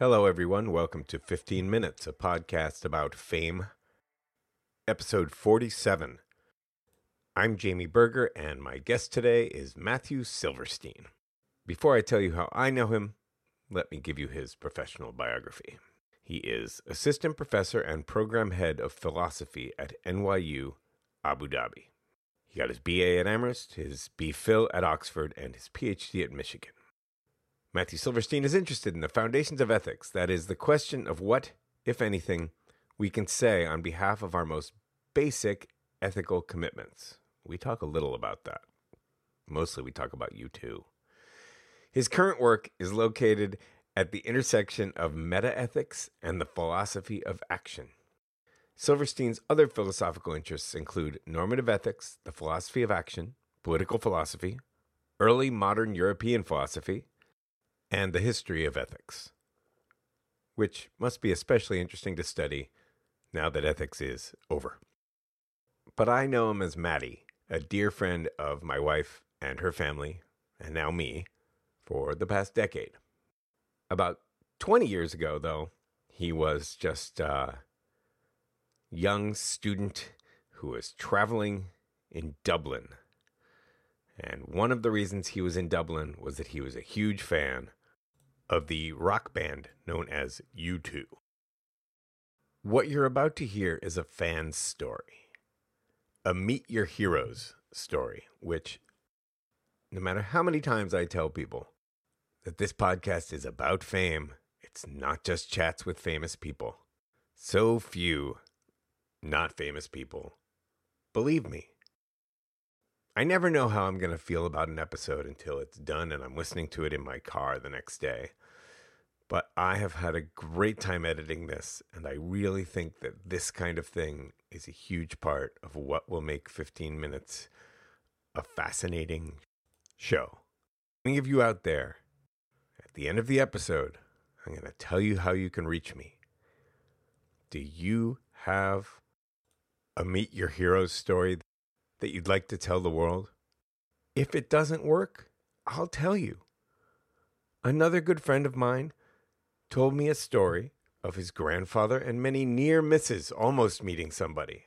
Hello, everyone. Welcome to 15 Minutes, a podcast about fame, episode 47. I'm Jamie Berger, and my guest today is Matthew Silverstein. Before I tell you how I know him, let me give you his professional biography. He is assistant professor and program head of philosophy at NYU Abu Dhabi. He got his BA at Amherst, his BPhil at Oxford, and his PhD at Michigan. Matthew Silverstein is interested in the foundations of ethics, that is, the question of what, if anything, we can say on behalf of our most basic ethical commitments. We talk a little about that. Mostly we talk about U2. His current work is located at the intersection of metaethics and the philosophy of action. Silverstein's other philosophical interests include normative ethics, the philosophy of action, political philosophy, early modern European philosophy, and the history of ethics, which must be especially interesting to study now that ethics is over. But I know him as Matty, a dear friend of my wife and her family, and now me, for the past decade. About 20 years ago, though, he was just a young student who was traveling in Dublin. And one of the reasons he was in Dublin was that he was a huge fan of the rock band known as U2. What you're about to hear is a fan's story, a Meet Your Heroes story, which, no matter how many times I tell people that this podcast is about fame, it's not just chats with famous people. So few not famous people believe me. I never know how I'm going to feel about an episode until it's done and I'm listening to it in my car the next day. But I have had a great time editing this, and I really think that this kind of thing is a huge part of what will make 15 minutes a fascinating show. Any of you out there, at the end of the episode, I'm going to tell you how you can reach me. Do you have a Meet Your Heroes story that you'd like to tell the world? If it doesn't work, I'll tell you. Another good friend of mine told me a story of his grandfather and many near misses almost meeting somebody.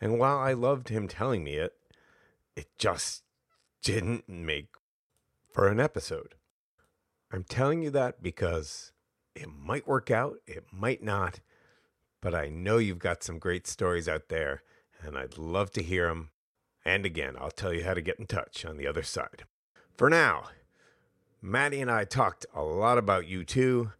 And while I loved him telling me it, it just didn't make for an episode. I'm telling you that because it might work out, it might not, but I know you've got some great stories out there, and I'd love to hear them. And again, I'll tell you how to get in touch on the other side. For now, Matty and I talked a lot about U2,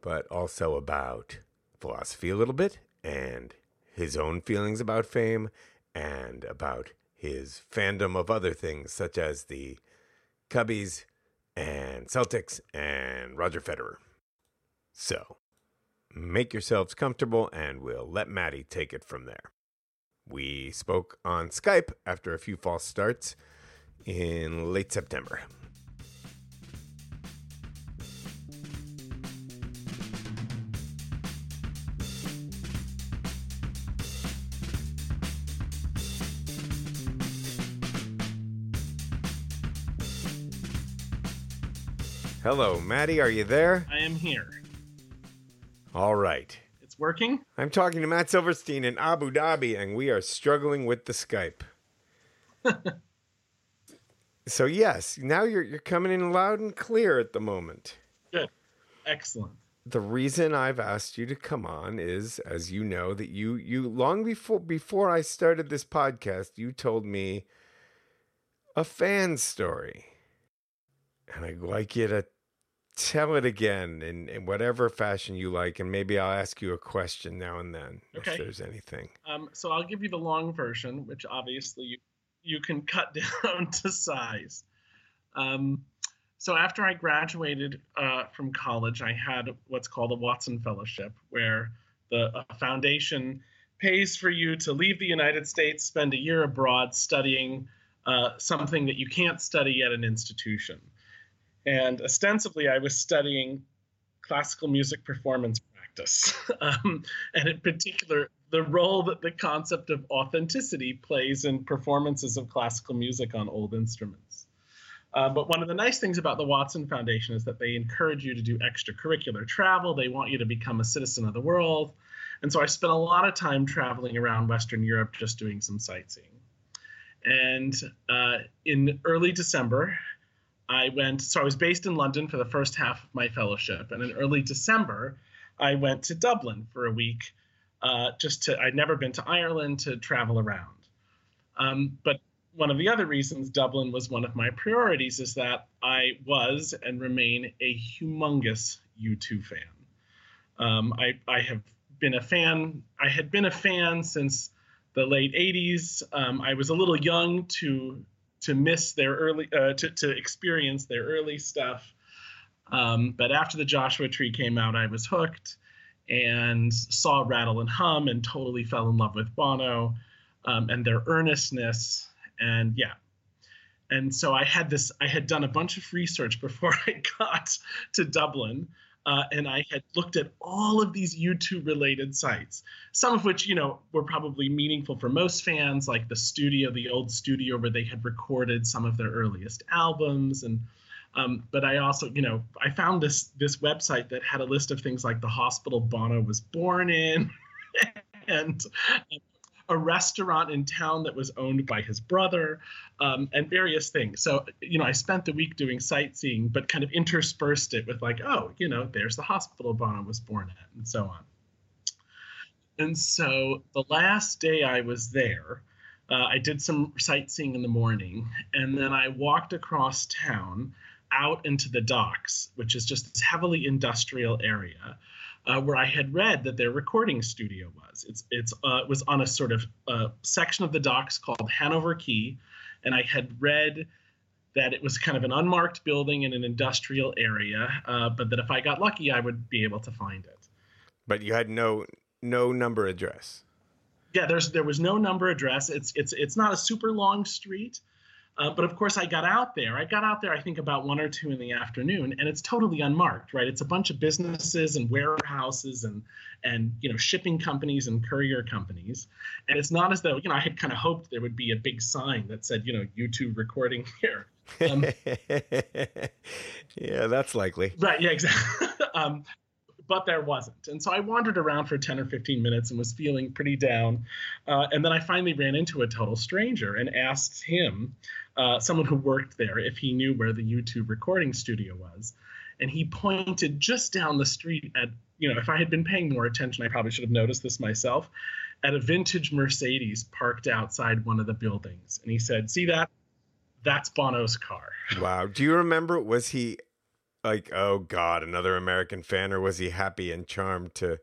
but also about philosophy a little bit and his own feelings about fame and about his fandom of other things such as the Cubbies and Celtics and Roger Federer. So, make yourselves comfortable and we'll let Matty take it from there. We spoke on Skype after a few false starts in late September. Hello, Matty, are you there? I am here. All right. It's working? I'm talking to Matt Silverstein in Abu Dhabi, and we are struggling with the Skype. so yes, now you're you're coming in loud and clear at the moment. Good. Excellent. The reason I've asked you to come on is, as you know, that you you long before before I started this podcast, you told me a fan story. And I'd like you to tell it again in, in whatever fashion you like, and maybe I'll ask you a question now and then Okay. if there's anything. Um, so I'll give you the long version, which obviously you, you can cut down to size. Um, so after I graduated uh, from college, I had what's called a Watson Fellowship, where the uh, foundation pays for you to leave the United States, spend a year abroad studying uh, something that you can't study at an institution. And ostensibly, I was studying classical music performance practice, um, and in particular, the role that the concept of authenticity plays in performances of classical music on old instruments. Uh, but one of the nice things about the Watson Foundation is that they encourage you to do extracurricular travel. They want you to become a citizen of the world. And so I spent a lot of time traveling around Western Europe just doing some sightseeing. And uh, in early December, I went, so I was based in London for the first half of my fellowship. And in early December, I went to Dublin for a week uh, just to, I'd never been to Ireland to travel around. Um, but one of the other reasons Dublin was one of my priorities is that I was and remain a humongous U2 fan. Um, I, I have been a fan, I had been a fan since the late 80s. Um, I was a little young to to miss their early uh, to, to experience their early stuff. Um, but after the Joshua Tree came out, I was hooked and saw Rattle and Hum and totally fell in love with Bono um, and their earnestness and yeah and so i had this i had done a bunch of research before i got to dublin uh, and i had looked at all of these U2 related sites some of which you know were probably meaningful for most fans like the studio the old studio where they had recorded some of their earliest albums. And um, but I also, you know, I found this this website that had a list of things like the hospital Bono was born in, and a restaurant in town that was owned by his brother, um, and various things. So, you know, I spent the week doing sightseeing, but kind of interspersed it with like, oh, you know, there's the hospital Bono was born at, and so on. And so the last day I was there, uh, I did some sightseeing in the morning, and then I walked across town out into the docks, which is just this heavily industrial area uh, where I had read that their recording studio was. It's it's uh, was on a sort of uh, section of the docks called Hanover Quay, and I had read that it was kind of an unmarked building in an industrial area, uh, but that if I got lucky, I would be able to find it. But you had no no number address. Yeah, there's there was no number address. It's it's it's not a super long street. Uh, but of course, I got out there. I got out there, I think, about one or two in the afternoon, and it's totally unmarked, right? It's a bunch of businesses and warehouses and and you know shipping companies and courier companies, and it's not as though you know I had kind of hoped there would be a big sign that said you know U2 recording here. Um, yeah, that's likely. Right. Yeah. Exactly. um, but there wasn't. And so I wandered around for 10 or 15 minutes and was feeling pretty down. Uh, and then I finally ran into a total stranger and asked him uh, someone who worked there if he knew where the U2 recording studio was. And he pointed just down the street at, you know, if I had been paying more attention, I probably should have noticed this myself, at a vintage Mercedes parked outside one of the buildings. And he said, See that? That's Bono's car. Wow. Do you remember? Was he like, oh God, another American fan, or was he happy and charmed to?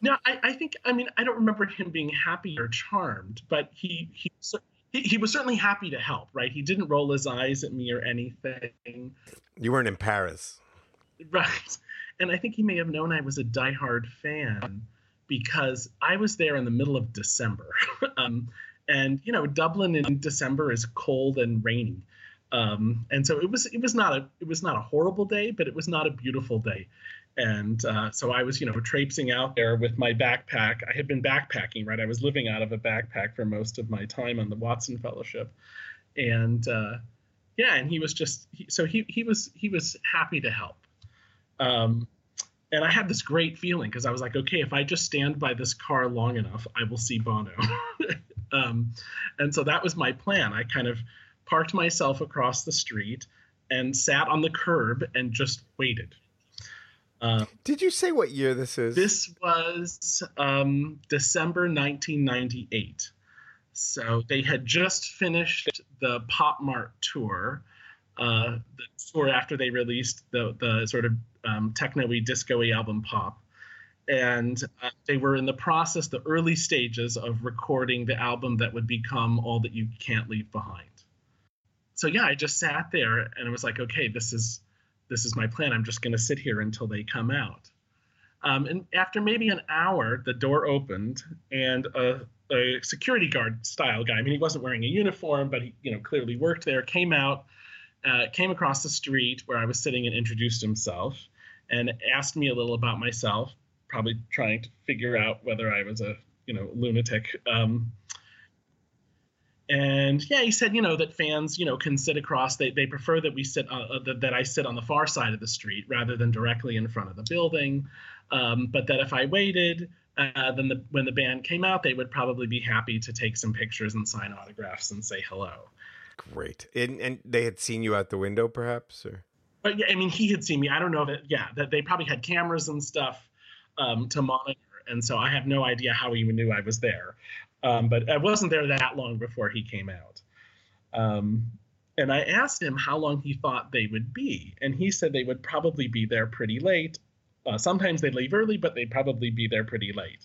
No, I, I think, I mean, I don't remember him being happy or charmed, but he, he, he, he was certainly happy to help, right? He didn't roll his eyes at me or anything. You weren't in Paris. Right. And I think he may have known I was a diehard fan because I was there in the middle of December. um, and, you know, Dublin in December is cold and rainy. Um, and so it was it was not a it was not a horrible day, but it was not a beautiful day. And uh, so I was, you know, traipsing out there with my backpack. I had been backpacking, right? I was living out of a backpack for most of my time on the Watson Fellowship, and uh, yeah, and he was just he, so he he was he was happy to help. Um, and I had this great feeling because I was like, okay, if I just stand by this car long enough, I will see Bono. um, and so that was my plan. I kind of parked myself across the street and sat on the curb and just waited um, Did you say what year this is? This was um, December 1998. So they had just finished the Pop Mart tour, uh, the tour after they released the the sort of um, techno-y, disco-y album Pop, and uh, they were in the process, the early stages of recording the album that would become All That You Can't Leave Behind. So yeah, I just sat there and it was like, okay, this is this is my plan. I'm just going to sit here until they come out. Um, and after maybe an hour, the door opened and a, a, security guard style guy, I mean, he wasn't wearing a uniform, but he, you know, clearly worked there, came out, uh, came across the street where I was sitting and introduced himself and asked me a little about myself, probably trying to figure out whether I was a, you know, lunatic. Um, and yeah, he said, you know, that fans, you know, can sit across. They, they prefer that we sit uh, uh, that, that I sit on the far side of the street rather than directly in front of the building. Um, but that if I waited, uh, then the, when the band came out, they would probably be happy to take some pictures and sign autographs and say hello. Great. And, and they had seen you out the window, perhaps, or. But yeah, I mean, he had seen me. I don't know that. Yeah, that they probably had cameras and stuff um, to monitor, and so I have no idea how he even knew I was there. Um, but I wasn't there that long before he came out. Um, and I asked him how long he thought they would be, and he said they would probably be there pretty late. Uh, sometimes they leave early, but they'd probably be there pretty late.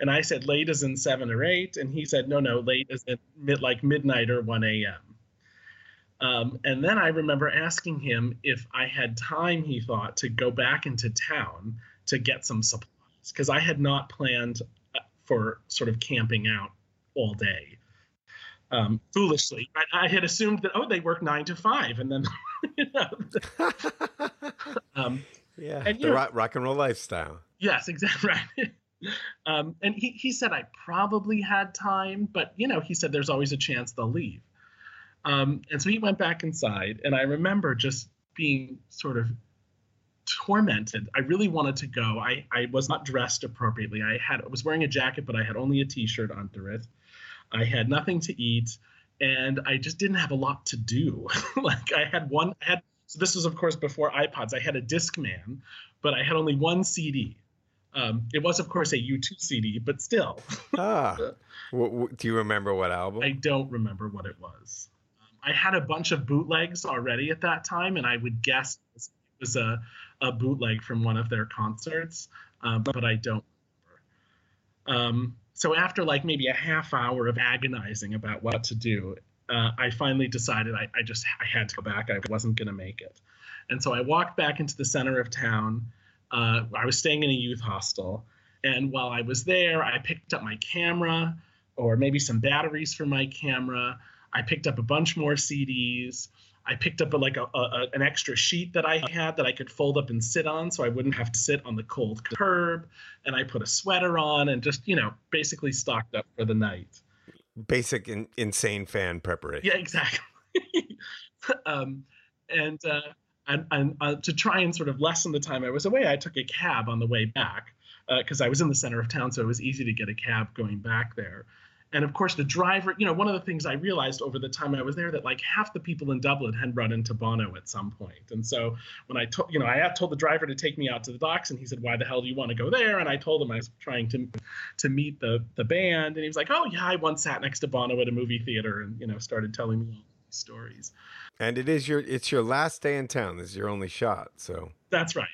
And I said late as in seven or eight, and he said no, no, late in mid, like midnight or one a.m. Um, and then I remember asking him if I had time, he thought, to go back into town to get some supplies because I had not planned for sort of camping out all day. Um, foolishly, I, I, had assumed that oh they work nine to five, and then you know, um, yeah, and, the know, rock, rock, and roll lifestyle. Yes, exactly right. um, and he he said I probably had time, but you know he said there's always a chance they'll leave. Um, and so he went back inside, and I remember just being sort of tormented. I really wanted to go. I, I was not dressed appropriately. I had I was wearing a jacket, but I had only a t-shirt under it. I had nothing to eat, and I just didn't have a lot to do. like I had one I had so this was of course before iPods. I had a Discman, but I had only one CD. Um, it was of course a U2 CD, but still. ah. do you remember what album? I don't remember what it was. I had a bunch of bootlegs already at that time, and I would guess it was a, a bootleg from one of their concerts, uh, but I don't remember. Um, so after like maybe a half hour of agonizing about what to do, uh, I finally decided I, I, just I had to go back. I wasn't going to make it, and so I walked back into the center of town. Uh, I was staying in a youth hostel, and while I was there, I picked up my camera or maybe some batteries for my camera. I picked up a bunch more CDs. I picked up a, like a, a, an extra sheet that I had that I could fold up and sit on, so I wouldn't have to sit on the cold curb. And I put a sweater on and just you know basically stocked up for the night. Basic in, insane fan preparation. Yeah, exactly. um, and uh, and, and uh, to try and sort of lessen the time I was away, I took a cab on the way back because uh, I was in the center of town, so it was easy to get a cab going back there and of course the driver you know one of the things i realized over the time i was there that like half the people in dublin had run into bono at some point. And so when i told you know i told the driver to take me out to the docks and he said why the hell do you want to go there? And i told him i was trying to to meet the the band and he was like oh yeah i once sat next to bono at a movie theater and you know started telling me all these stories. And it is your it's your last day in town this is your only shot so. That's right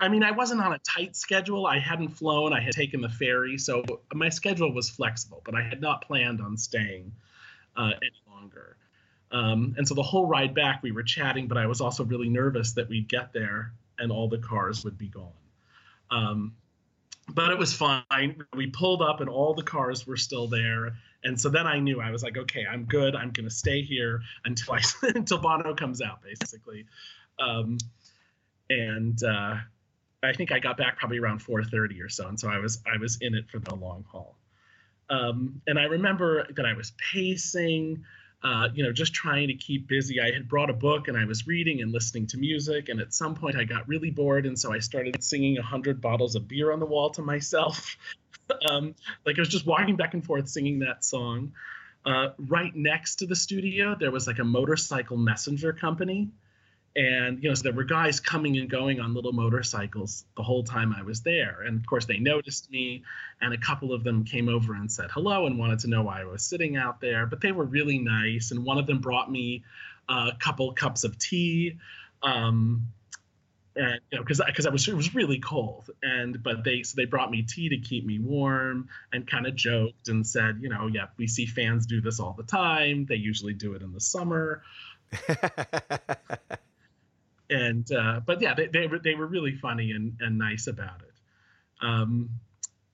I mean, I wasn't on a tight schedule. I hadn't flown. I had taken the ferry, so my schedule was flexible. But I had not planned on staying uh, any longer. Um, and so the whole ride back, we were chatting, but I was also really nervous that we'd get there and all the cars would be gone. Um, but it was fine. We pulled up and all the cars were still there. And so then I knew I was like, okay, I'm good. I'm going to stay here until I until Bono comes out, basically. Um, and uh, I think I got back probably around 4:30 or so, and so I was I was in it for the long haul. Um, and I remember that I was pacing, uh, you know, just trying to keep busy. I had brought a book and I was reading and listening to music. And at some point, I got really bored, and so I started singing a hundred bottles of beer on the wall to myself. um, like I was just walking back and forth singing that song. Uh, right next to the studio, there was like a motorcycle messenger company and you know so there were guys coming and going on little motorcycles the whole time i was there. And of course they noticed me and a couple of them came over and said hello and wanted to know why i was sitting out there. But they were really nice and one of them brought me a couple cups of tea um, and you know because because I was it was really cold. And but they so they brought me tea to keep me warm and kind of joked and said you know yeah we see fans do this all the time. They usually do it in the summer and uh, but yeah, they, they were they were really funny and and nice about it. Um,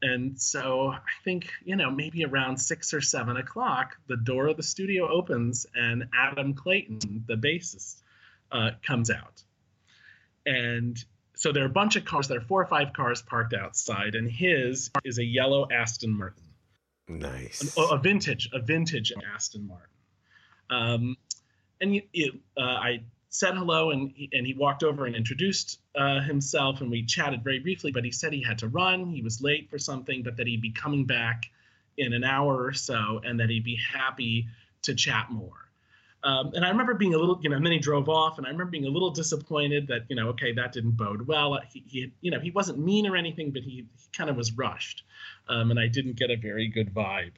and so I think you know maybe around six or seven o'clock, the door of the studio opens and Adam Clayton, the bassist, uh, comes out, and so there are a bunch of cars. There are four or five cars parked outside, and his is a yellow Aston Martin. Nice. a vintage, a vintage Aston Martin Um, and you, uh, I said hello, and he, and he walked over and introduced uh, himself, and we chatted very briefly. But he said he had to run; he was late for something, but that he'd be coming back in an hour or so, and that he'd be happy to chat more. Um, and I remember being a little, you know, and then he drove off, and I remember being a little disappointed that, you know, okay, that didn't bode well. He, he you know, he wasn't mean or anything, but he, he kind of was rushed, um, and I didn't get a very good vibe.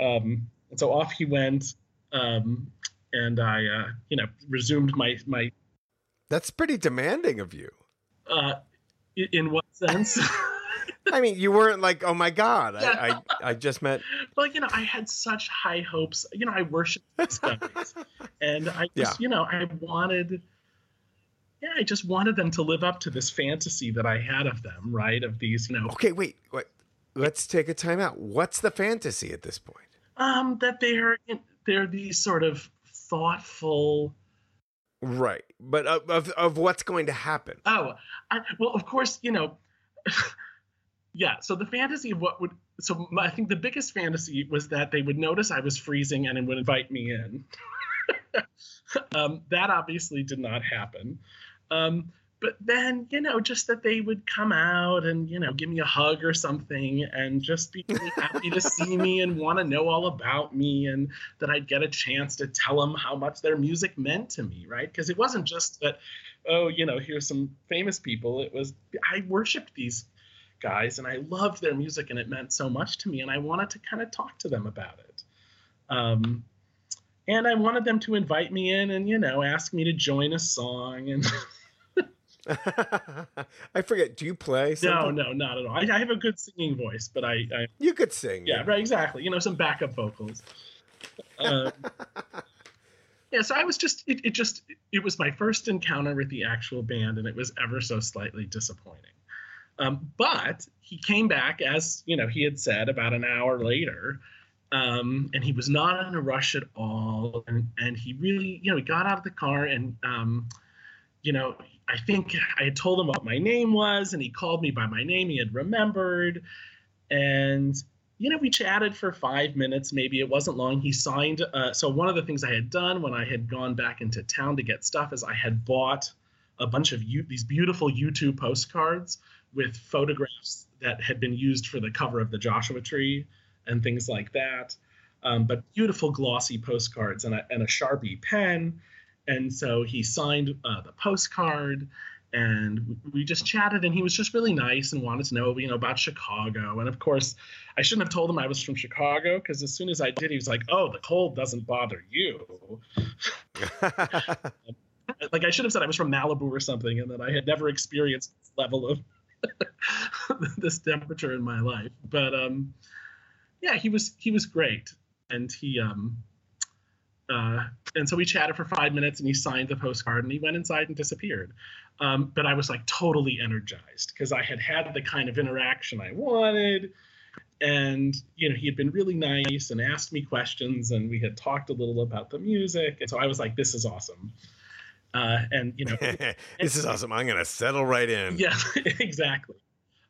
Um, and so off he went, um, and I, uh, you know, resumed my my. That's pretty demanding of you. Uh, in what sense? I mean, you weren't like, oh my god, I, I, I just met. Well, you know, I had such high hopes. You know, I worshipped these guys, and I just, yeah. you know, I wanted. Yeah, I just wanted them to live up to this fantasy that I had of them, right? Of these, you know. Okay, wait, wait. Let's take a time out. What's the fantasy at this point? Um, that they're they're these sort of thoughtful. Right, but of of, of what's going to happen? Oh, I, well, of course, you know. yeah so the fantasy of what would so my, i think the biggest fantasy was that they would notice i was freezing and it would invite me in um, that obviously did not happen um, but then you know just that they would come out and you know give me a hug or something and just be really happy to see me and want to know all about me and that i'd get a chance to tell them how much their music meant to me right because it wasn't just that oh you know here's some famous people it was i worshiped these guys, and I loved their music, and it meant so much to me, and I wanted to kind of talk to them about it. Um, and I wanted them to invite me in and you know ask me to join a song and. I forget. Do you play? Something? No, no, not at all. I, I, have a good singing voice, but I, I you could sing. Yeah, yeah, right. Exactly. You know, some backup vocals. Um, yeah, so I was just it, it just it was my first encounter with the actual band, and it was ever so slightly disappointing. Um, but he came back, as you know, he had said about an hour later, um, and he was not in a rush at all. And, and he really, you know, he got out of the car and, um, you know, I think I had told him what my name was, and he called me by my name. He had remembered, and you know, we chatted for five minutes. Maybe it wasn't long. He signed. Uh, so one of the things I had done when I had gone back into town to get stuff is I had bought a bunch of U- these beautiful U2 postcards with photographs that had been used for the cover of the Joshua Tree and things like that. Um, but beautiful glossy postcards and a, and a Sharpie pen. And so he signed uh, the postcard and we just chatted and he was just really nice and wanted to know you know about chicago. And of course i shouldn't have told him i was from chicago because as soon as i did he was like oh the cold doesn't bother you. Like i should have said i was from malibu or something and that i had never experienced this level of this temperature in my life. But um, yeah, he was he was great, and he um, uh, and so we chatted for five minutes, and he signed the postcard, and he went inside and disappeared. Um, but I was like totally energized because I had had the kind of interaction I wanted, and you know he had been really nice and asked me questions, and we had talked a little about the music, and so I was like, this is awesome. Uh, and you know, this is awesome. I'm gonna settle right in. Yeah, exactly.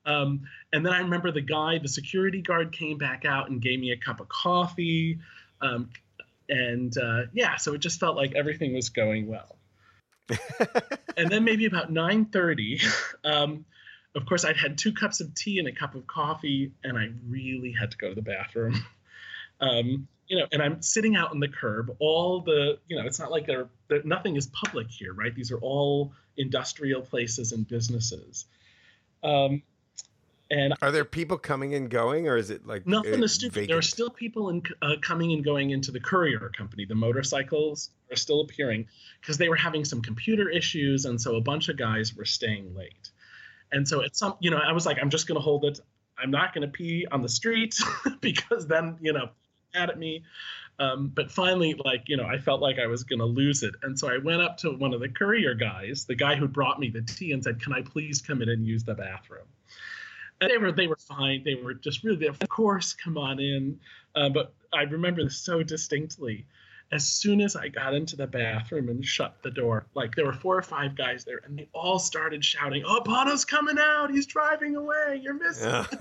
Um, and then I remember the guy, the security guard, came back out and gave me a cup of coffee. Um, and uh, yeah, so it just felt like everything was going well. and then maybe about 9:30, um, of course, I'd had two cups of tea and a cup of coffee, and I really had to go to the bathroom. Um, you know, and I'm sitting out on the curb. All the, you know, it's not like they're nothing is public here, right? These are all industrial places and businesses. Um, and are there people coming and going, or is it like nothing is stupid? There are still people in, uh, coming and going into the courier company. The motorcycles are still appearing because they were having some computer issues, and so a bunch of guys were staying late. And so at some, you know, I was like, I'm just going to hold it. I'm not going to pee on the street because then, you know, mad at me. Um, but finally, like, you know, I felt like I was going to lose it. And so I went up to one of the courier guys, the guy who brought me the tea, and said, Can I please come in and use the bathroom? They were they were fine. They were just really, of course, come on in. Uh, but I remember this so distinctly as soon as I got into the bathroom and shut the door, like there were four or five guys there, and they all started shouting, "Oh, Bono's coming out! He's driving away! You're missing!" and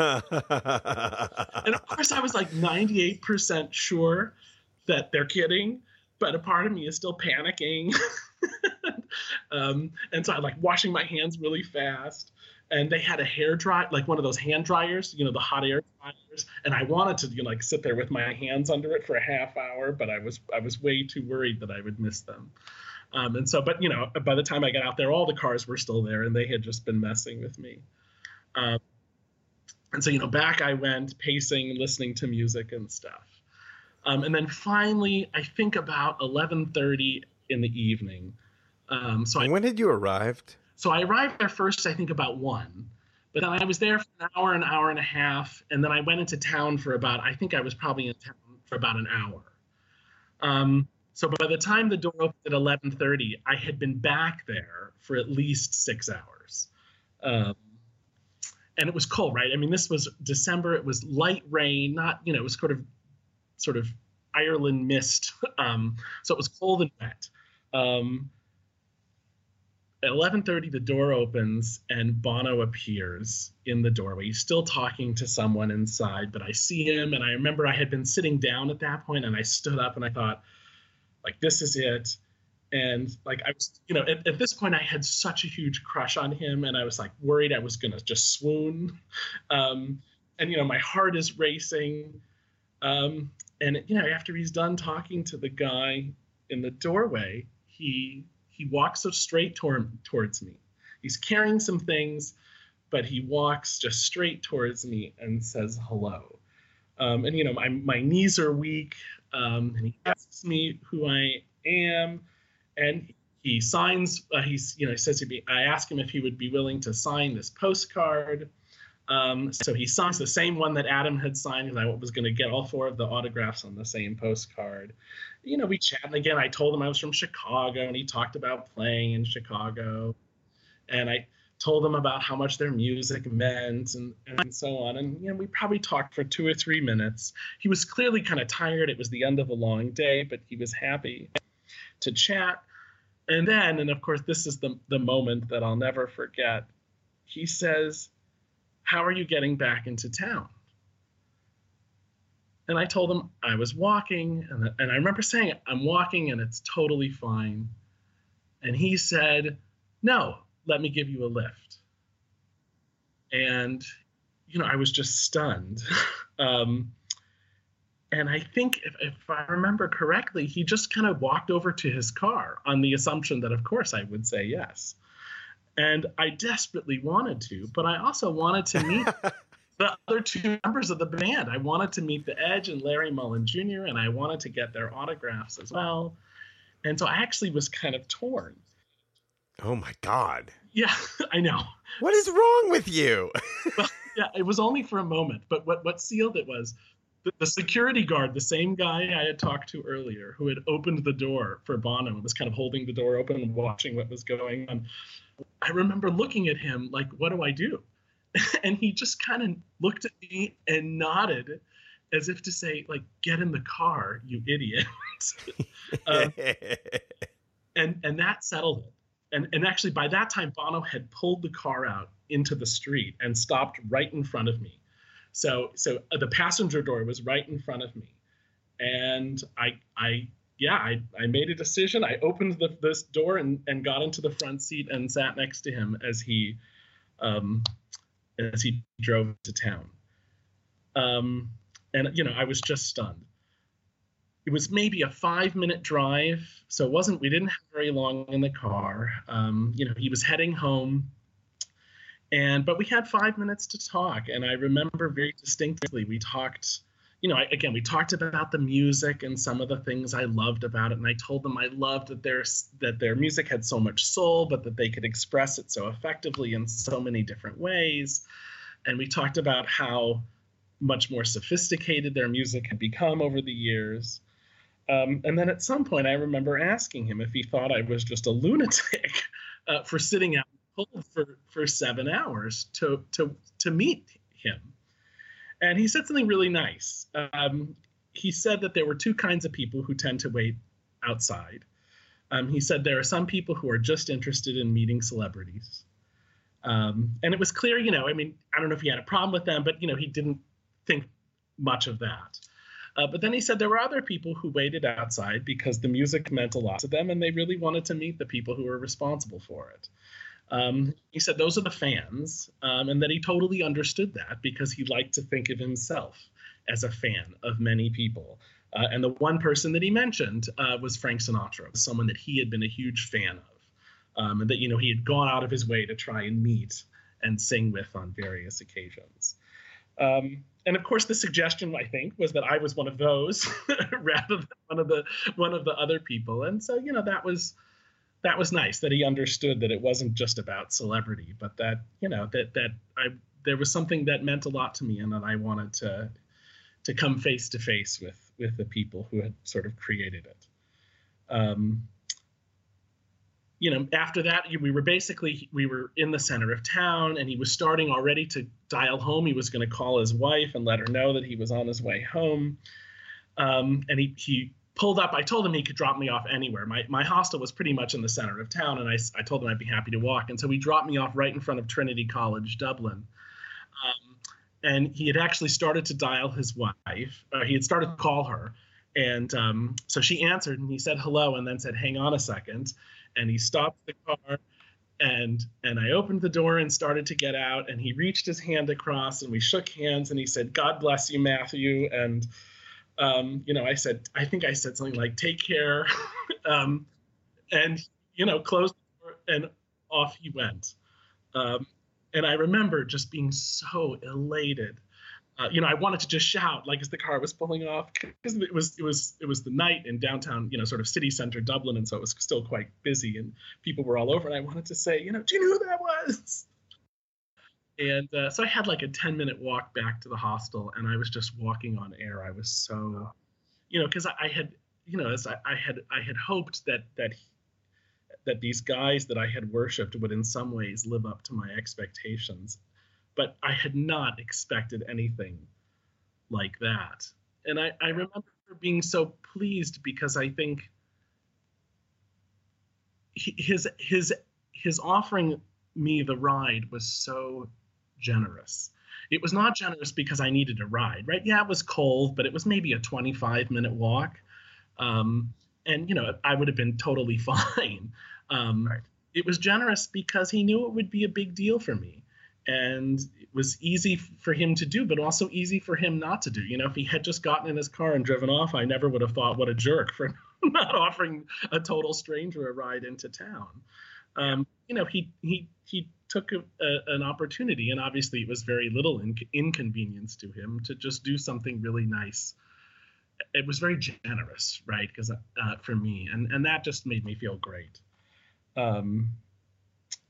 of course, I was like 98% sure that they're kidding. but a part of me is still panicking. um, and so I'm like washing my hands really fast. And they had a hair dry, like one of those hand dryers, you know, the hot air dryers. And I wanted to, you know, like sit there with my hands under it for a half hour, but I was I was way too worried that I would miss them. Um, and so, but you know, by the time I got out there, all the cars were still there, and they had just been messing with me. Um, and so, you know, back I went, pacing, listening to music and stuff. Um, and then finally, I think about 11:30 in the evening. Um, so I, when had you arrived? So I arrived there first, I think about one, but then I was there for an hour, an hour and a half, and then I went into town for about, I think I was probably in town for about an hour. Um, so by the time the door opened at 11:30, I had been back there for at least six hours. Um, and it was cold, right? I mean, this was December. It was light rain, not you know, it was sort of, sort of Ireland mist. Um, so it was cold and wet. Um, at 11:30, the door opens and Bono appears in the doorway. He's still talking to someone inside, but I see him, and I remember I had been sitting down at that point, and I stood up and I thought, like, this is it. And like I was, you know, at, at this point I had such a huge crush on him, and I was like worried I was gonna just swoon. Um, and you know, my heart is racing. Um, and you know, after he's done talking to the guy in the doorway, he he walks so straight toward, towards me. He's carrying some things, but he walks just straight towards me and says hello. Um, and you know, my my knees are weak, um, and he asks me who I am, and he signs. Uh, he's you know he says to me. I ask him if he would be willing to sign this postcard. Um, so he signs the same one that Adam had signed because I was going to get all four of the autographs on the same postcard. You know, we chatted again. I told him I was from Chicago, and he talked about playing in Chicago, and I told him about how much their music meant and, and so on. And you know, we probably talked for two or three minutes. He was clearly kind of tired. It was the end of a long day, but he was happy to chat. And then, and of course, this is the the moment that I'll never forget. He says how are you getting back into town? And I told him I was walking, and, and I remember saying, I'm walking and it's totally fine. And he said, No, let me give you a lift. And, you know, I was just stunned. um, and I think, if, if I remember correctly, he just kind of walked over to his car on the assumption that, of course, I would say yes and I desperately wanted to, but I also wanted to meet the other two members of the band. I wanted to meet the Edge and Larry Mullen Jr., and I wanted to get their autographs as well. And so I actually was kind of torn. Oh my God. Yeah, I know. What is wrong with you? well, yeah, it was only for a moment, but what, what sealed it was the, the security guard, the same guy I had talked to earlier, who had opened the door for Bono and was kind of holding the door open and watching what was going on I remember looking at him like, what do I do? and he just kind of looked at me and nodded as if to say, like, get in the car, you idiot. um, and and that settled it. And and actually by that time Bono had pulled the car out into the street and stopped right in front of me. So so uh, the passenger door was right in front of me. And I I yeah, I, I made a decision. I opened the, this door and, and got into the front seat and sat next to him as he um, as he drove to town. Um, and you know, I was just stunned. It was maybe a five minute drive, so it wasn't. We didn't have very long in the car. Um, you know, he was heading home, and but we had five minutes to talk. And I remember very distinctly we talked you know, I, again, we talked about the music and some of the things I loved about it, and I told them I loved that their that their music had so much soul, but that they could express it so effectively in so many different ways. And we talked about how much more sophisticated their music had become over the years. Um, and then at some point, I remember asking him if he thought I was just a lunatic uh, for sitting out cold for for seven hours to to to meet him and he said something really nice. Um, he said that there were two kinds of people who tend to wait outside. Um, he said there are some people who are just interested in meeting celebrities. Um, and it was clear, you know, I mean, I don't know if he had a problem with them, but, you know, he didn't think much of that. Uh, but then he said there were other people who waited outside because the music meant a lot to them and they really wanted to meet the people who were responsible for it. Um, he said those are the fans, um, and that he totally understood that because he liked to think of himself as a fan of many people. Uh, and the one person that he mentioned uh, was Frank Sinatra, someone that he had been a huge fan of, um, and that you know he had gone out of his way to try and meet and sing with on various occasions. Um, and of course, the suggestion I think was that I was one of those rather than one of the one of the other people. And so you know that was that was nice that he understood that it wasn't just about celebrity, but that you know that that I there was something that meant a lot to me, and that I wanted to to come face to face with with the people who had sort of created it. Um, you know, after that, we were basically we were in the center of town, and he was starting already to dial home. He was going to call his wife and let her know that he was on his way home. Um, and he he pulled up. I told him he could drop me off anywhere. My my hostel was pretty much in the center of town, and I I told him I'd be happy to walk. And so he dropped me off right in front of Trinity College, Dublin. Um, and he had actually started to dial his wife. He had started to call her, and um, so she answered, and he said hello, and then said, "Hang on a second and he stopped the car and and I opened the door and started to get out and he reached his hand across and we shook hands and he said God bless you Matthew and um, you know I said I think I said something like take care um, and you know closed and off he went um, and I remember just being so elated uh, you know, I wanted to just shout like as the car was pulling off because it was it was it was the night in downtown, you know, sort of city center Dublin, and so it was still quite busy and people were all over. And I wanted to say, you know, do you know who that was? And uh, so I had like a ten minute walk back to the hostel, and I was just walking on air. I was so, you know, because I, I, had, you know, as I, I had I had hoped that that that these guys that I had worshipped would in some ways live up to my expectations but I had not expected anything like that. And I, I remember being so pleased because I think his his his offering me the ride was so generous. It was not generous because I needed a ride, right? Yeah, it was cold, but it was maybe a 25 minute walk. Um, and, you know, I would have been totally fine. Um, right. It was generous because he knew it would be a big deal for me and it was easy for him to do, but also easy for him not to do. You know, if he had just gotten in his car and driven off, I never would have thought, what a jerk for not offering a total stranger a ride into town. Um, you know, he he he took a, a, an opportunity, and obviously it was very little in, inconvenience to him to just do something really nice. It was very generous, right? Because uh, for me, and and that just made me feel great. Um,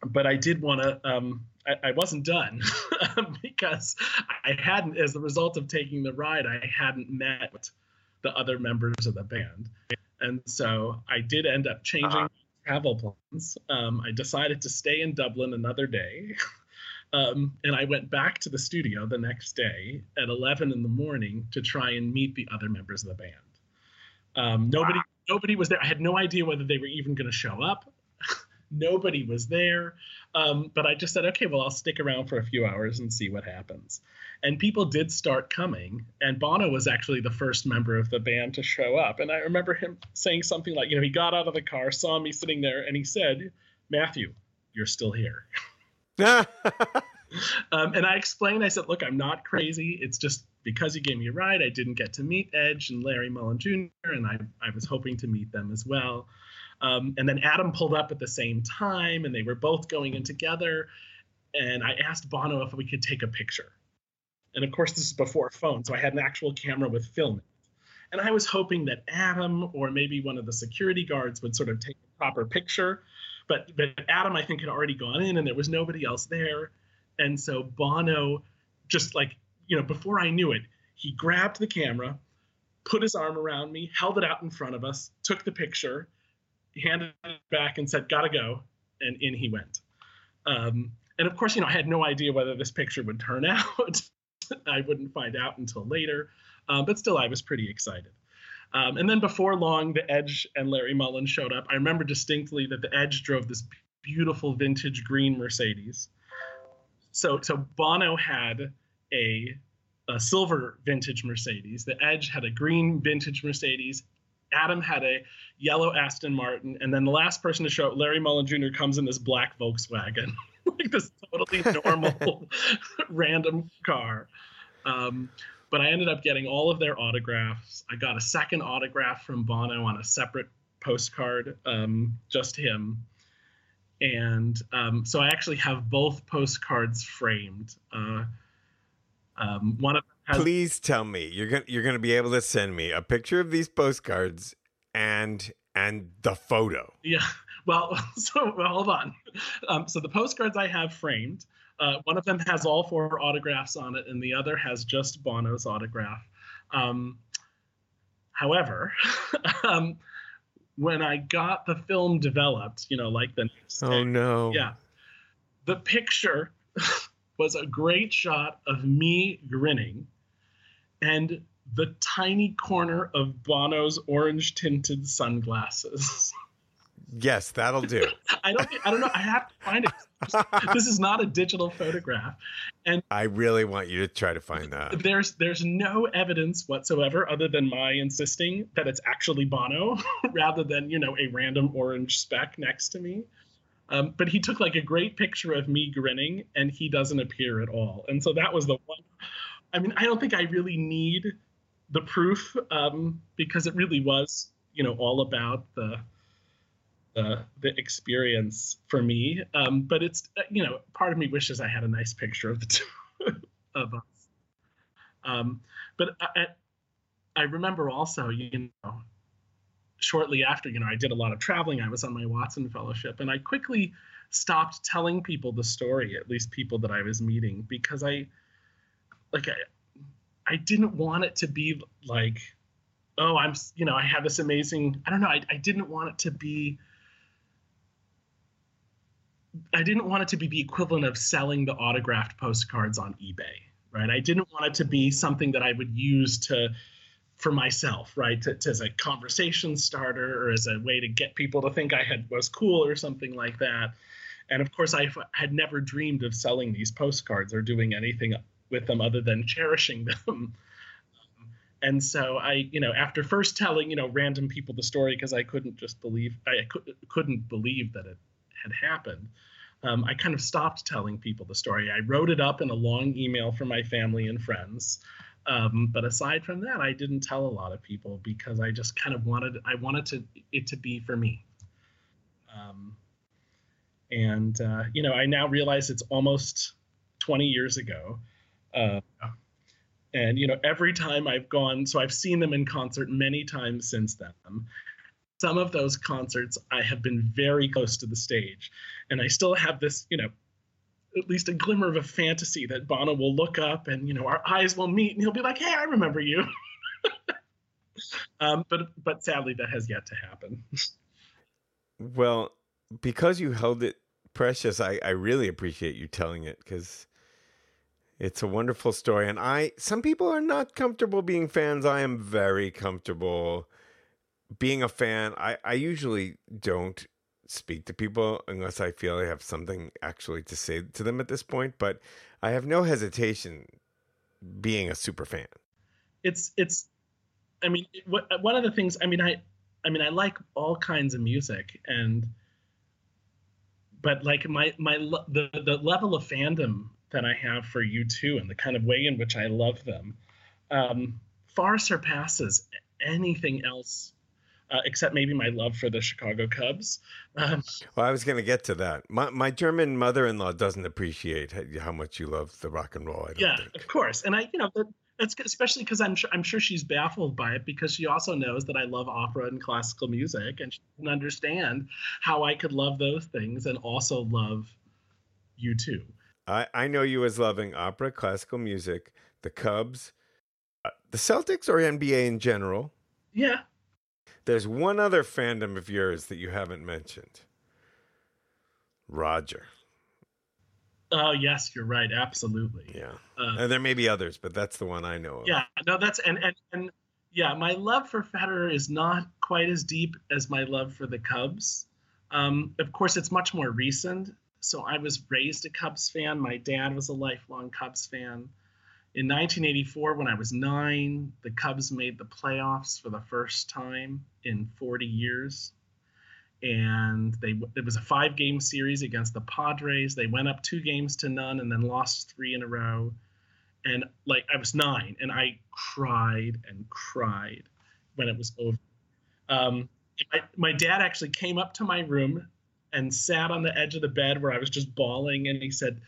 but I did want to. Um, I, wasn't done because I hadn't, as a result of taking the ride, I hadn't met the other members of the band, and so I did end up changing uh-huh. Travel plans. Um, I decided to stay in Dublin another day. Um, and I went back to the studio the next day at 11 in the morning to try and meet the other members of the band. Um, nobody, wow. nobody was there. I had no idea whether they were even going to show up. Nobody was there. Um, but I just said, okay, well, I'll stick around for a few hours and see what happens. And people did start coming. And Bono was actually the first member of the band to show up. And I remember him saying something like, you know, he got out of the car, saw me sitting there, and he said, Matthew, you're still here. um, and I explained, I said, look, I'm not crazy. It's just because you gave me a ride, I didn't get to meet Edge and Larry Mullen Jr., and I, I was hoping to meet them as well. Um, and then Adam pulled up at the same time, and they were both going in together. And I asked Bono if we could take a picture. And of course, this is before phone, so I had an actual camera with film. And I was hoping that Adam or maybe one of the security guards would sort of take a proper picture. But, but Adam, I think, had already gone in, and there was nobody else there. And so Bono, just like, you know, before I knew it, he grabbed the camera, put his arm around me, held it out in front of us, took the picture, handed it back and said, "Gotta go," and in he went. Um, and of course, you know, I had no idea whether this picture would turn out. I wouldn't find out until later, um, but still, I was pretty excited. Um, and then before long, the Edge and Larry Mullen showed up. I remember distinctly that the Edge drove this beautiful vintage green Mercedes. So, so Bono had a a silver vintage Mercedes. The Edge had a green vintage Mercedes. Adam had a yellow Aston Martin, and then the last person to show up, Larry Mullen Jr., comes in this black Volkswagen, like this totally normal, random car. Um, but I ended up getting all of their autographs. I got a second autograph from Bono on a separate postcard, um, just him. And um, so I actually have both postcards framed. Uh, um, one of Please tell me you're gonna you're gonna be able to send me a picture of these postcards and and the photo. Yeah. Well, so well, hold on. Um, so the postcards I have framed. Uh, one of them has all four autographs on it, and the other has just Bono's autograph. Um, however, um, when I got the film developed, you know, like the next oh no, yeah, the picture was a great shot of me grinning, and the tiny corner of Bono's orange tinted sunglasses. Yes, that'll do. I don't. I don't know. I have to find it. this is not a digital photograph, and I really want you to try to find that. There's there's no evidence whatsoever, other than my insisting that it's actually Bono, rather than you know a random orange speck next to me. Um, but he took like a great picture of me grinning, and he doesn't appear at all. And so that was the one. I mean, I don't think I really need the proof um, because it really was, you know, all about the the the experience for me. Um, but it's uh, you know, part of me wishes I had a nice picture of the two of us. Um, but I, I remember also, you know, shortly after, you know, I did a lot of traveling. I was on my Watson Fellowship, and I quickly stopped telling people the story, at least people that I was meeting, because I, like, I, I didn't want it to be like, oh, I'm, you know, I have this amazing. I don't know. I, I didn't want it to be I didn't want it to be the equivalent of selling the autographed postcards on eBay, right? I didn't want it to be something that I would use to for myself, right? To, to, as a conversation starter or as a way to get people to think I had was cool or something like that. And of course, I had never dreamed of selling these postcards or doing anything with them other than cherishing them. and so I, you know, after first telling, you know, random people the story because I couldn't just believe I could, couldn't believe that it had happened, um, I kind of stopped telling people the story. I wrote it up in a long email for my family and friends. Um, but aside from that, I didn't tell a lot of people because I just kind of wanted I wanted to it to be for me. Um, and uh, you know, I now realize it's almost 20 years ago. Uh, and you know, every time I've gone, so I've seen them in concert many times since then some of those concerts I have been very close to the stage. And I still have this, you know, at least a glimmer of a fantasy that Bono will look up and, you know, our eyes will meet and he'll be like, hey, I remember you. um, but but sadly that has yet to happen. well, because you held it precious, I, I really appreciate you telling it because it's a wonderful story. And I some people are not comfortable being fans. I am very comfortable being a fan, I, I usually don't speak to people unless I feel I have something actually to say to them at this point. But I have no hesitation being a super fan. It's it's, I mean, one of the things. I mean, I I mean, I like all kinds of music, and but like my my the the level of fandom that I have for U2, and the kind of way in which I love them um, far surpasses anything else uh, except maybe my love for the Chicago Cubs. Um, well, I was going to get to that. My, my German mother-in-law doesn't appreciate how much you love the rock and roll. yeah, think. of course, and I, you know, that's especially because I'm sure, I'm sure she's baffled by it because she also knows that I love opera and classical music, and she doesn't understand how I could love those things and also love U2. I, I know you as loving opera, classical music, the Cubs, uh, the Celtics, or NBA in general. Yeah, there's one other fandom of yours that you haven't mentioned. Roger. Oh yes, you're right. Absolutely. Yeah. Uh, and there may be others, but that's the one I know of. Yeah. No, that's and and and yeah, my love for Federer is not quite as deep as my love for the Cubs. Um, of course, it's much more recent. So I was raised a Cubs fan. My dad was a lifelong Cubs fan In 1984, when I was nine, the Cubs made the playoffs for the first time in 40 years. And they it was a five game series against the Padres. They went up two games to none and then lost three in a row. And like I was nine and I cried and cried when it was over. Um, my, my dad actually came up to my room and sat on the edge of the bed where I was just bawling, and he said,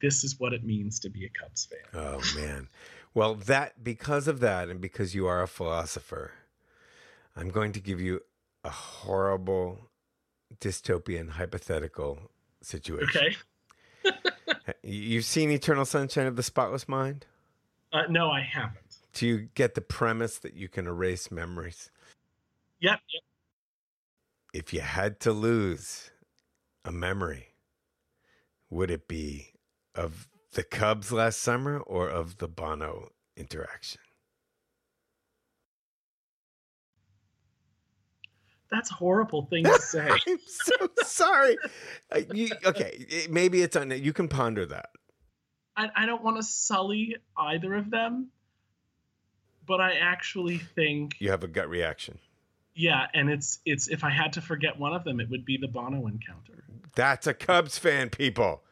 "This is what it means to be a Cubs fan." Oh man. Well, that because of that, and because you are a philosopher, I'm going to give you a horrible dystopian hypothetical situation. Okay. You've seen Eternal Sunshine of the Spotless Mind? Uh, no, I haven't. Do you get the premise that you can erase memories? Yep, yep. If you had to lose a memory, would it be of the Cubs last summer or of the Bono interaction? That's a horrible thing to say. I'm so sorry. Uh, you, okay, it- maybe it's on. You can ponder that. I, I don't want to sully either of them, but I actually think, You have a gut reaction. Yeah, and it's it's if I had to forget one of them, it would be the Bono encounter. That's a Cubs fan, people.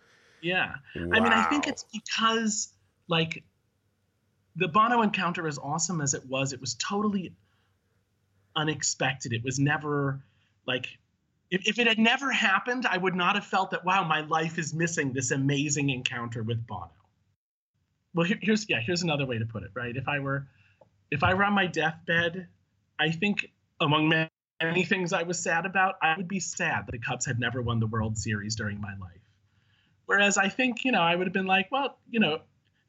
Yeah. I mean, I think it's because like the Bono encounter, as awesome as it was, it was totally unexpected. It was never like if, if it had never happened, I would not have felt that wow, my life is missing this amazing encounter with Bono. Well, here, here's yeah, here's another way to put it. Right, if I were if I were on my deathbed, I think among many things I was sad about, I would be sad that the Cubs had never won the World Series during my life. Whereas I think, you know, I would have been like, well, you know, if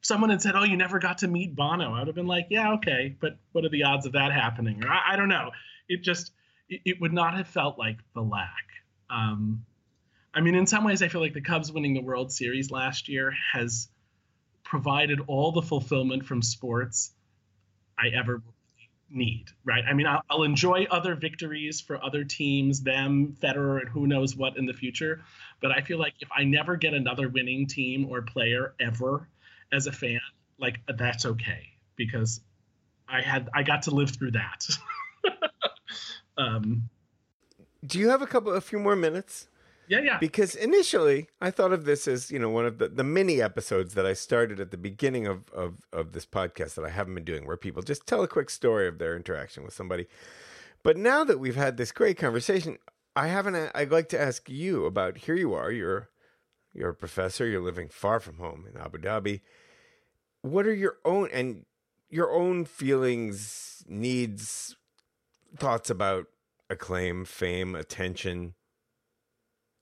someone had said, oh, you never got to meet Bono, I would have been like, yeah, okay, but what are the odds of that happening? Or I, I don't know. It just, it, it would not have felt like the lack. Um, I mean, in some ways, I feel like the Cubs winning the World Series last year has provided all the fulfillment from sports I ever need, right? I mean, I'll, I'll enjoy other victories for other teams, them, Federer, and who knows what in the future. But I feel like if I never get another winning team or player ever as a fan, like that's okay because I had I got to live through that. um, Do you have a couple, a few more minutes? Yeah, yeah. Because initially, I thought of this as you know one of the, the mini episodes that I started at the beginning of, of of this podcast that I haven't been doing, where people just tell a quick story of their interaction with somebody. But now that we've had this great conversation, I haven't. I'd like to ask you about. Here you are. You're you're a professor. You're living far from home in Abu Dhabi. What are your own and your own feelings, needs, thoughts about acclaim, fame, attention?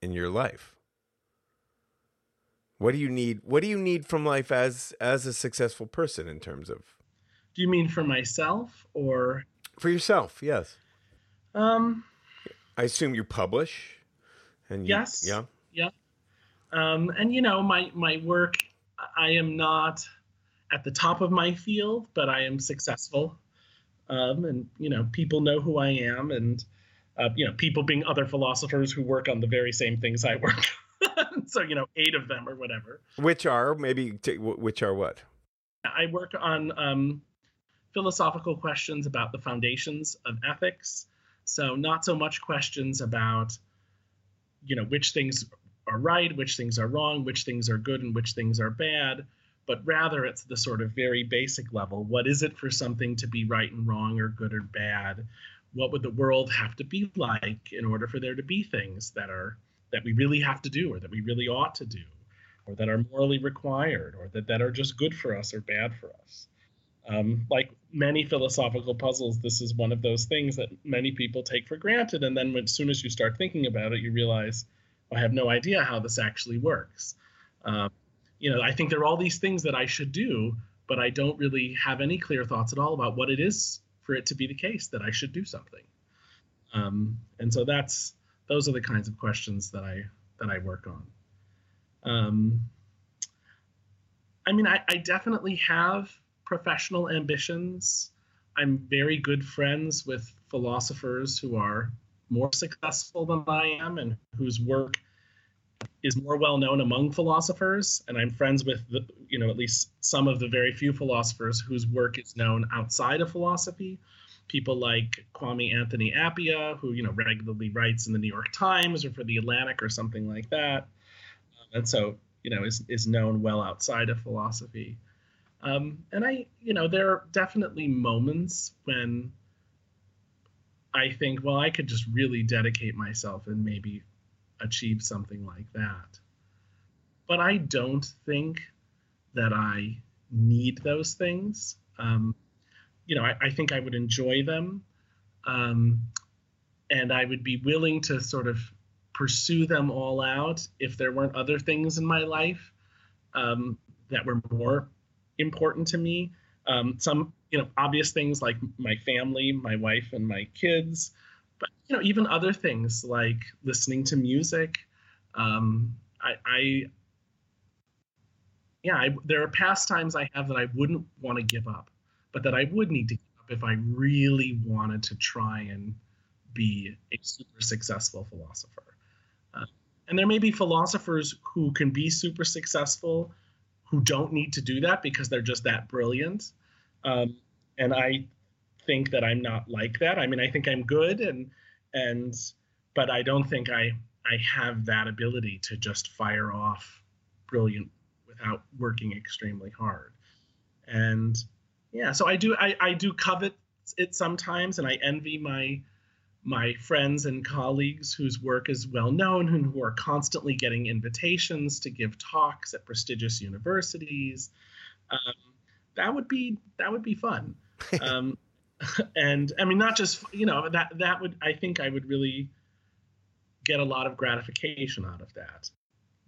In your life? What do you need? What do you need from life as as a successful person in terms of Do you mean for myself or? for yourself? Yes, Um, I assume you publish. And you, Yes. yeah, Yeah. Um, and you know, my my work, I am not at the top of my field, but I am successful. Um, and you know, people know who I am, and uh, you know, people being other philosophers who work on the very same things I work. on. so you know, eight of them or whatever. which are maybe t- which are what? I work on um, philosophical questions about the foundations of ethics. So not so much questions about, you know, which things are right, which things are wrong, which things are good, and which things are bad, but rather it's the sort of very basic level. What is it for something to be right and wrong, or good or bad? What would the world have to be like in order for there to be things that are that we really have to do, or that we really ought to do? or that are morally required or that, that are just good for us or bad for us. Um, like many philosophical puzzles, this is one of those things that many people take for granted. And then as soon as you start thinking about it, you realize, I have no idea how this actually works. Um, you know, I think there are all these things that I should do, but I don't really have any clear thoughts at all about what it is for it to be the case that I should do something. Um, and so that's those are the kinds of questions that I that I work on. Um, I mean, I, I definitely have professional ambitions. I'm very good friends with philosophers who are more successful than I am and whose work is more well known among philosophers, and I'm friends with the, you know at least some of the very few philosophers whose work is known outside of philosophy. People like Kwame Anthony Appiah, who you know regularly writes in the New York Times or for the Atlantic or something like that, and so you know is is known well outside of philosophy. Um, and I, you know, there are definitely moments when I think, well, I could just really dedicate myself and maybe achieve something like that. But I don't think that I need those things. Um, you know, I, I, think I would enjoy them. Um, and I would be willing to sort of pursue them all out if there weren't other things in my life um, that were more important to me. Um, some, you know, obvious things like my family, my wife, and my kids, but you know, even other things like listening to music. Um, I, I, yeah, I, there are pastimes I have that I wouldn't want to give up, but that I would need to give up if I really wanted to try and be a super successful philosopher. Uh, and there may be philosophers who can be super successful who don't need to do that because they're just that brilliant. Um, and I think that I'm not like that. I mean, I think I'm good and and but I don't think I I have that ability to just fire off brilliant without working extremely hard. And yeah, so I do I, I do covet it sometimes and I envy my my friends and colleagues whose work is well known and who are constantly getting invitations to give talks at prestigious universities. Um, that would be that would be fun. Um, and I mean, not just you know that that would I think I would really get a lot of gratification out of that.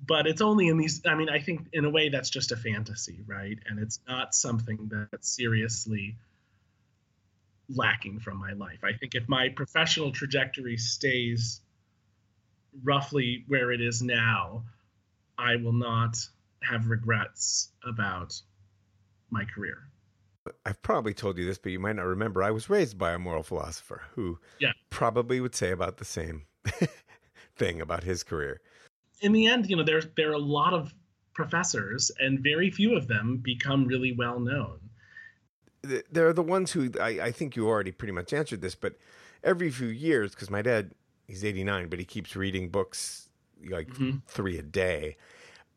But it's only in these. I mean, I think in a way that's just a fantasy, right? And it's not something that's seriously lacking from my life. I think if my professional trajectory stays roughly where it is now, I will not have regrets about my career. I've probably told you this, but you might not remember. I was raised by a moral philosopher who yeah. probably would say about the same thing about his career. In the end, you know, there there are a lot of professors, and very few of them become really well known they're the ones who I, I think you already pretty much answered this, but every few years, because my dad, he's 89, but he keeps reading books like mm-hmm. three a day.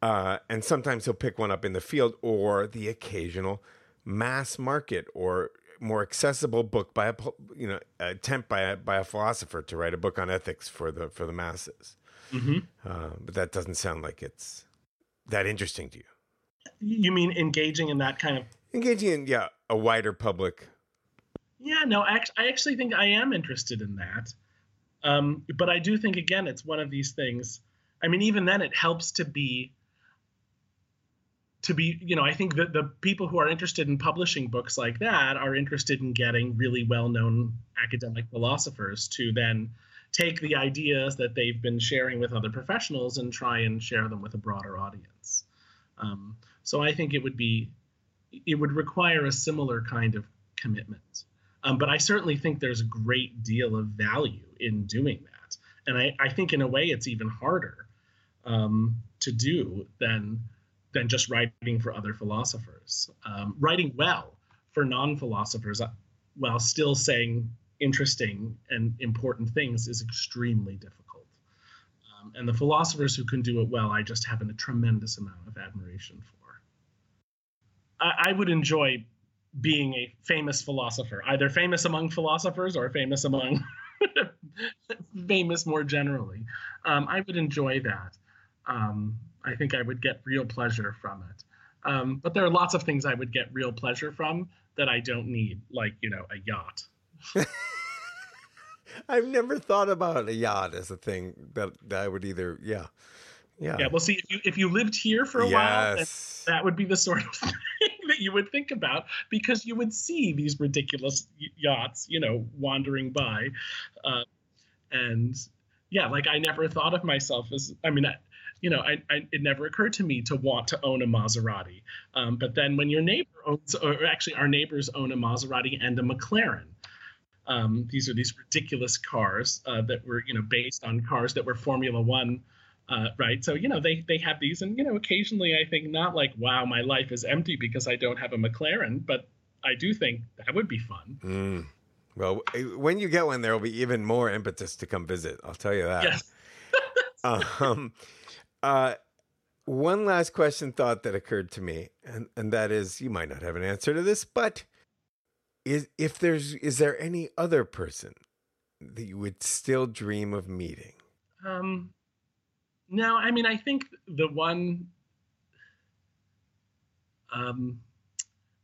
Uh, and sometimes he'll pick one up in the field or the occasional mass market or more accessible book by a you know attempt by a, by a philosopher to write a book on ethics for the for the masses. Mm-hmm. Uh, but that doesn't sound like it's that interesting to you. You mean engaging in that kind of engaging in yeah a wider public. Yeah, no, I actually think I am interested in that. Um, but I do think again, it's one of these things. I mean, even then, it helps to be to be you know i think that the people who are interested in publishing books like that are interested in getting really well-known academic philosophers to then take the ideas that they've been sharing with other professionals and try and share them with a broader audience um, so i think it would be it would require a similar kind of commitment. Um, but I certainly think there's a great deal of value in doing that. And I, I think in a way it's even harder um, to do than than just writing for other philosophers. Um, writing well for non-philosophers uh, while still saying interesting and important things is extremely difficult. Um, and the philosophers who can do it well, I just have a tremendous amount of admiration for. I, I would enjoy being a famous philosopher, either famous among philosophers or famous among famous more generally. Um, I would enjoy that. Um, I think I would get real pleasure from it. Um, but there are lots of things I would get real pleasure from that I don't need, like you know, a yacht. I've never thought about a yacht as a thing that, that I would either, yeah, yeah. Yeah. Well, see, if you if you lived here for a yes. while, that would be the sort of thing that you would think about because you would see these ridiculous yachts, you know, wandering by, uh, and yeah, like I never thought of myself as. I mean, I, you know, I, I, it never occurred to me to want to own a Maserati. Um, but then when your neighbor owns, or actually our neighbors own a Maserati and a McLaren. Um, these are these ridiculous cars uh, that were, you know, based on cars that were Formula One Uh, right. So, you know, they, they have these, and, you know, occasionally I think not like, wow, my life is empty because I don't have a McLaren, but I do think that would be fun. Mm. Well, when you get one, there will be even more impetus to come visit. I'll tell you that. Yes. um, uh, one last question thought that occurred to me, and, and that is you might not have an answer to this, but is if there's is there any other person that you would still dream of meeting? Um, no, I mean, I think the one, um,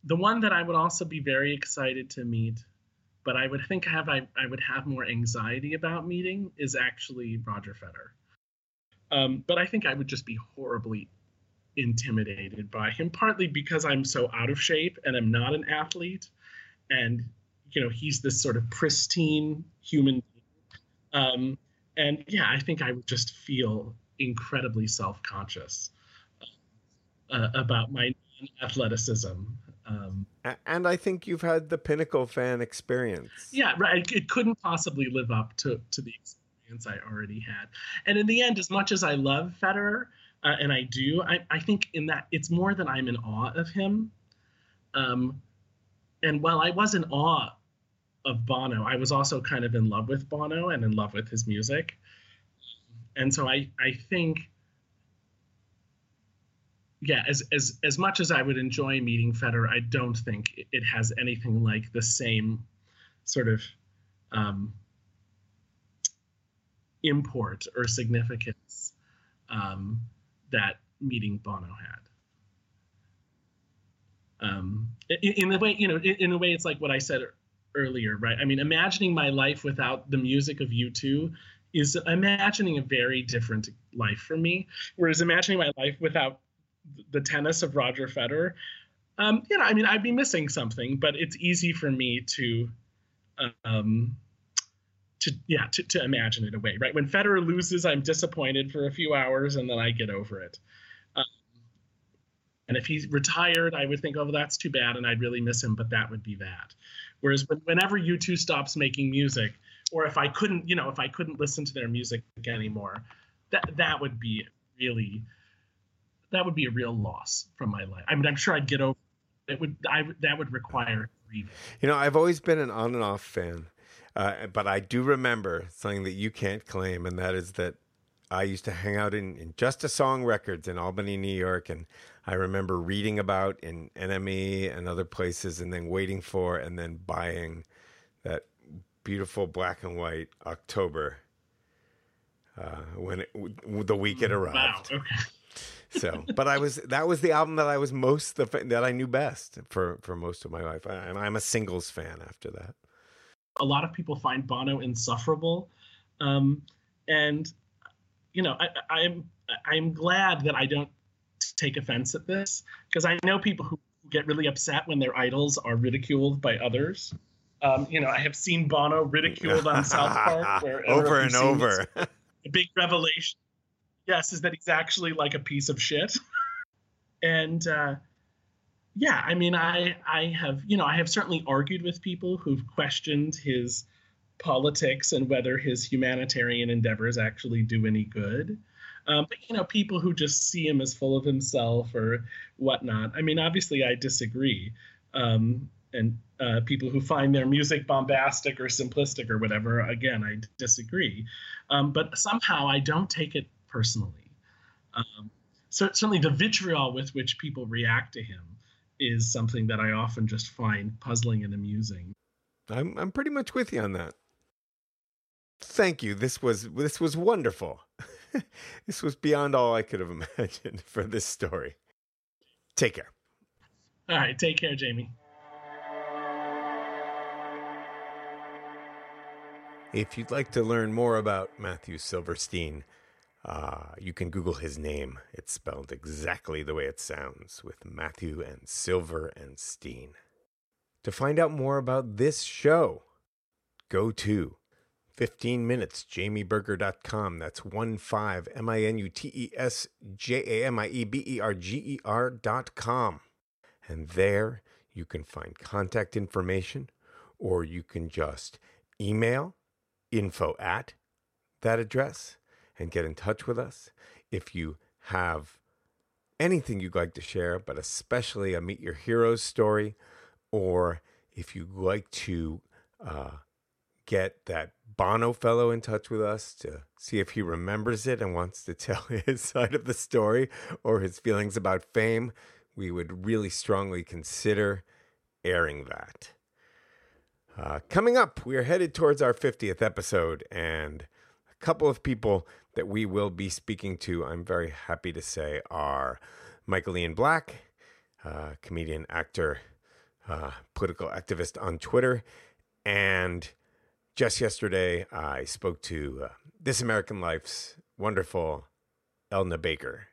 the one that I would also be very excited to meet, but I would think have I, I would have more anxiety about meeting is actually Roger Federer. Um, but I think I would just be horribly intimidated by him, partly because I'm so out of shape and I'm not an athlete, and you know he's this sort of pristine human. Um, and yeah, I think I would just feel incredibly self-conscious uh, about my athleticism. Um, and I think you've had the pinnacle fan experience. Yeah, right. It couldn't possibly live up to to the experience I already had. And in the end, as much as I love Federer, uh, and I do, I, I think in that it's more than I'm in awe of him. Um, and while I was in awe of Bono, I was also kind of in love with Bono and in love with his music and so I I think yeah, as as as much as I would enjoy meeting Federer, I don't think it has anything like the same sort of um, import or significance um, that meeting Bono had. Um, in, in the way, you know, in, in a way, it's like what I said earlier, right? I mean, imagining my life without the music of U2 is imagining a very different life for me. Whereas imagining my life without the tennis of Roger Federer, um, you know, I mean, I'd be missing something, but it's easy for me to, um, to yeah, to, to imagine it away. Right when Federer loses, I'm disappointed for a few hours, and then I get over it. Um, and if he's retired, I would think, oh, that's too bad, and I'd really miss him. But that would be that. Whereas whenever U2 stops making music, or if I couldn't, you know, if I couldn't listen to their music anymore, that that would be really that would be a real loss from my life. I mean, I'm sure I'd get over it. Would I? That would require grieving. You know, I've always been an on and off fan, uh, but I do remember something that you can't claim, and that is that I used to hang out in, in Just a Song Records in Albany, New York, and I remember reading about in NME and other places, and then waiting for and then buying that beautiful black and white October uh, when it, the week it arrived. Wow. Okay. so, but I was that was the album that I was most the that I knew best for for most of my life, and I'm a singles fan after that. A lot of people find Bono insufferable, um, and you know I, I'm I'm glad that I don't take offense at this because I know people who get really upset when their idols are ridiculed by others. Um, you know, I have seen Bono ridiculed on South Park over and over. The big revelation, yes, is that he's actually like a piece of shit. and uh, yeah, I mean, I I have you know I have certainly argued with people who've questioned his politics and whether his humanitarian endeavors actually do any good. Um, but you know, people who just see him as full of himself or whatnot. I mean, obviously, I disagree. Um, and uh, people who find their music bombastic or simplistic or whatever, again, I disagree. Um, but somehow I don't take it personally. Um, certainly the vitriol with which people react to him is something that I often just find puzzling and amusing. I'm I'm pretty much with you on that. Thank you. This was this was wonderful. this was beyond all I could have imagined for this story. Take care. All right, take care, Jamie. If you'd like to learn more about Matthew Silverstein, uh, you can Google his name. It's spelled exactly the way it sounds, with Matthew and Silver and Steen. To find out more about this show, go to 15 minutes jamieberger.com. That's 1 5 M I N U T E S J A M I E B E R G E R.com. And there you can find contact information, or you can just email info at that address, and get in touch with us. If you have anything you'd like to share, but especially a Meet Your Heroes story, or if you'd like to uh, get that Bono fellow in touch with us to see if he remembers it and wants to tell his side of the story or his feelings about fame, we would really strongly consider airing that. Uh, coming up, we are headed towards our 50th episode, and couple of people that we will be speaking to, I'm very happy to say, are Michael Ian Black, uh, comedian, actor, uh, political activist on Twitter, and just yesterday I spoke to uh, This American Life's wonderful Elna Baker,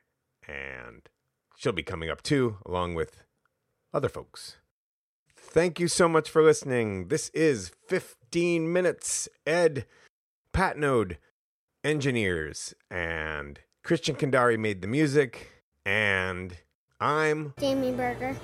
and she'll be coming up too, along with other folks. Thank you so much for listening. This is 15 Minutes Ed Patnode Engineers and Christian Kandari made the music and I'm Jamie Berger.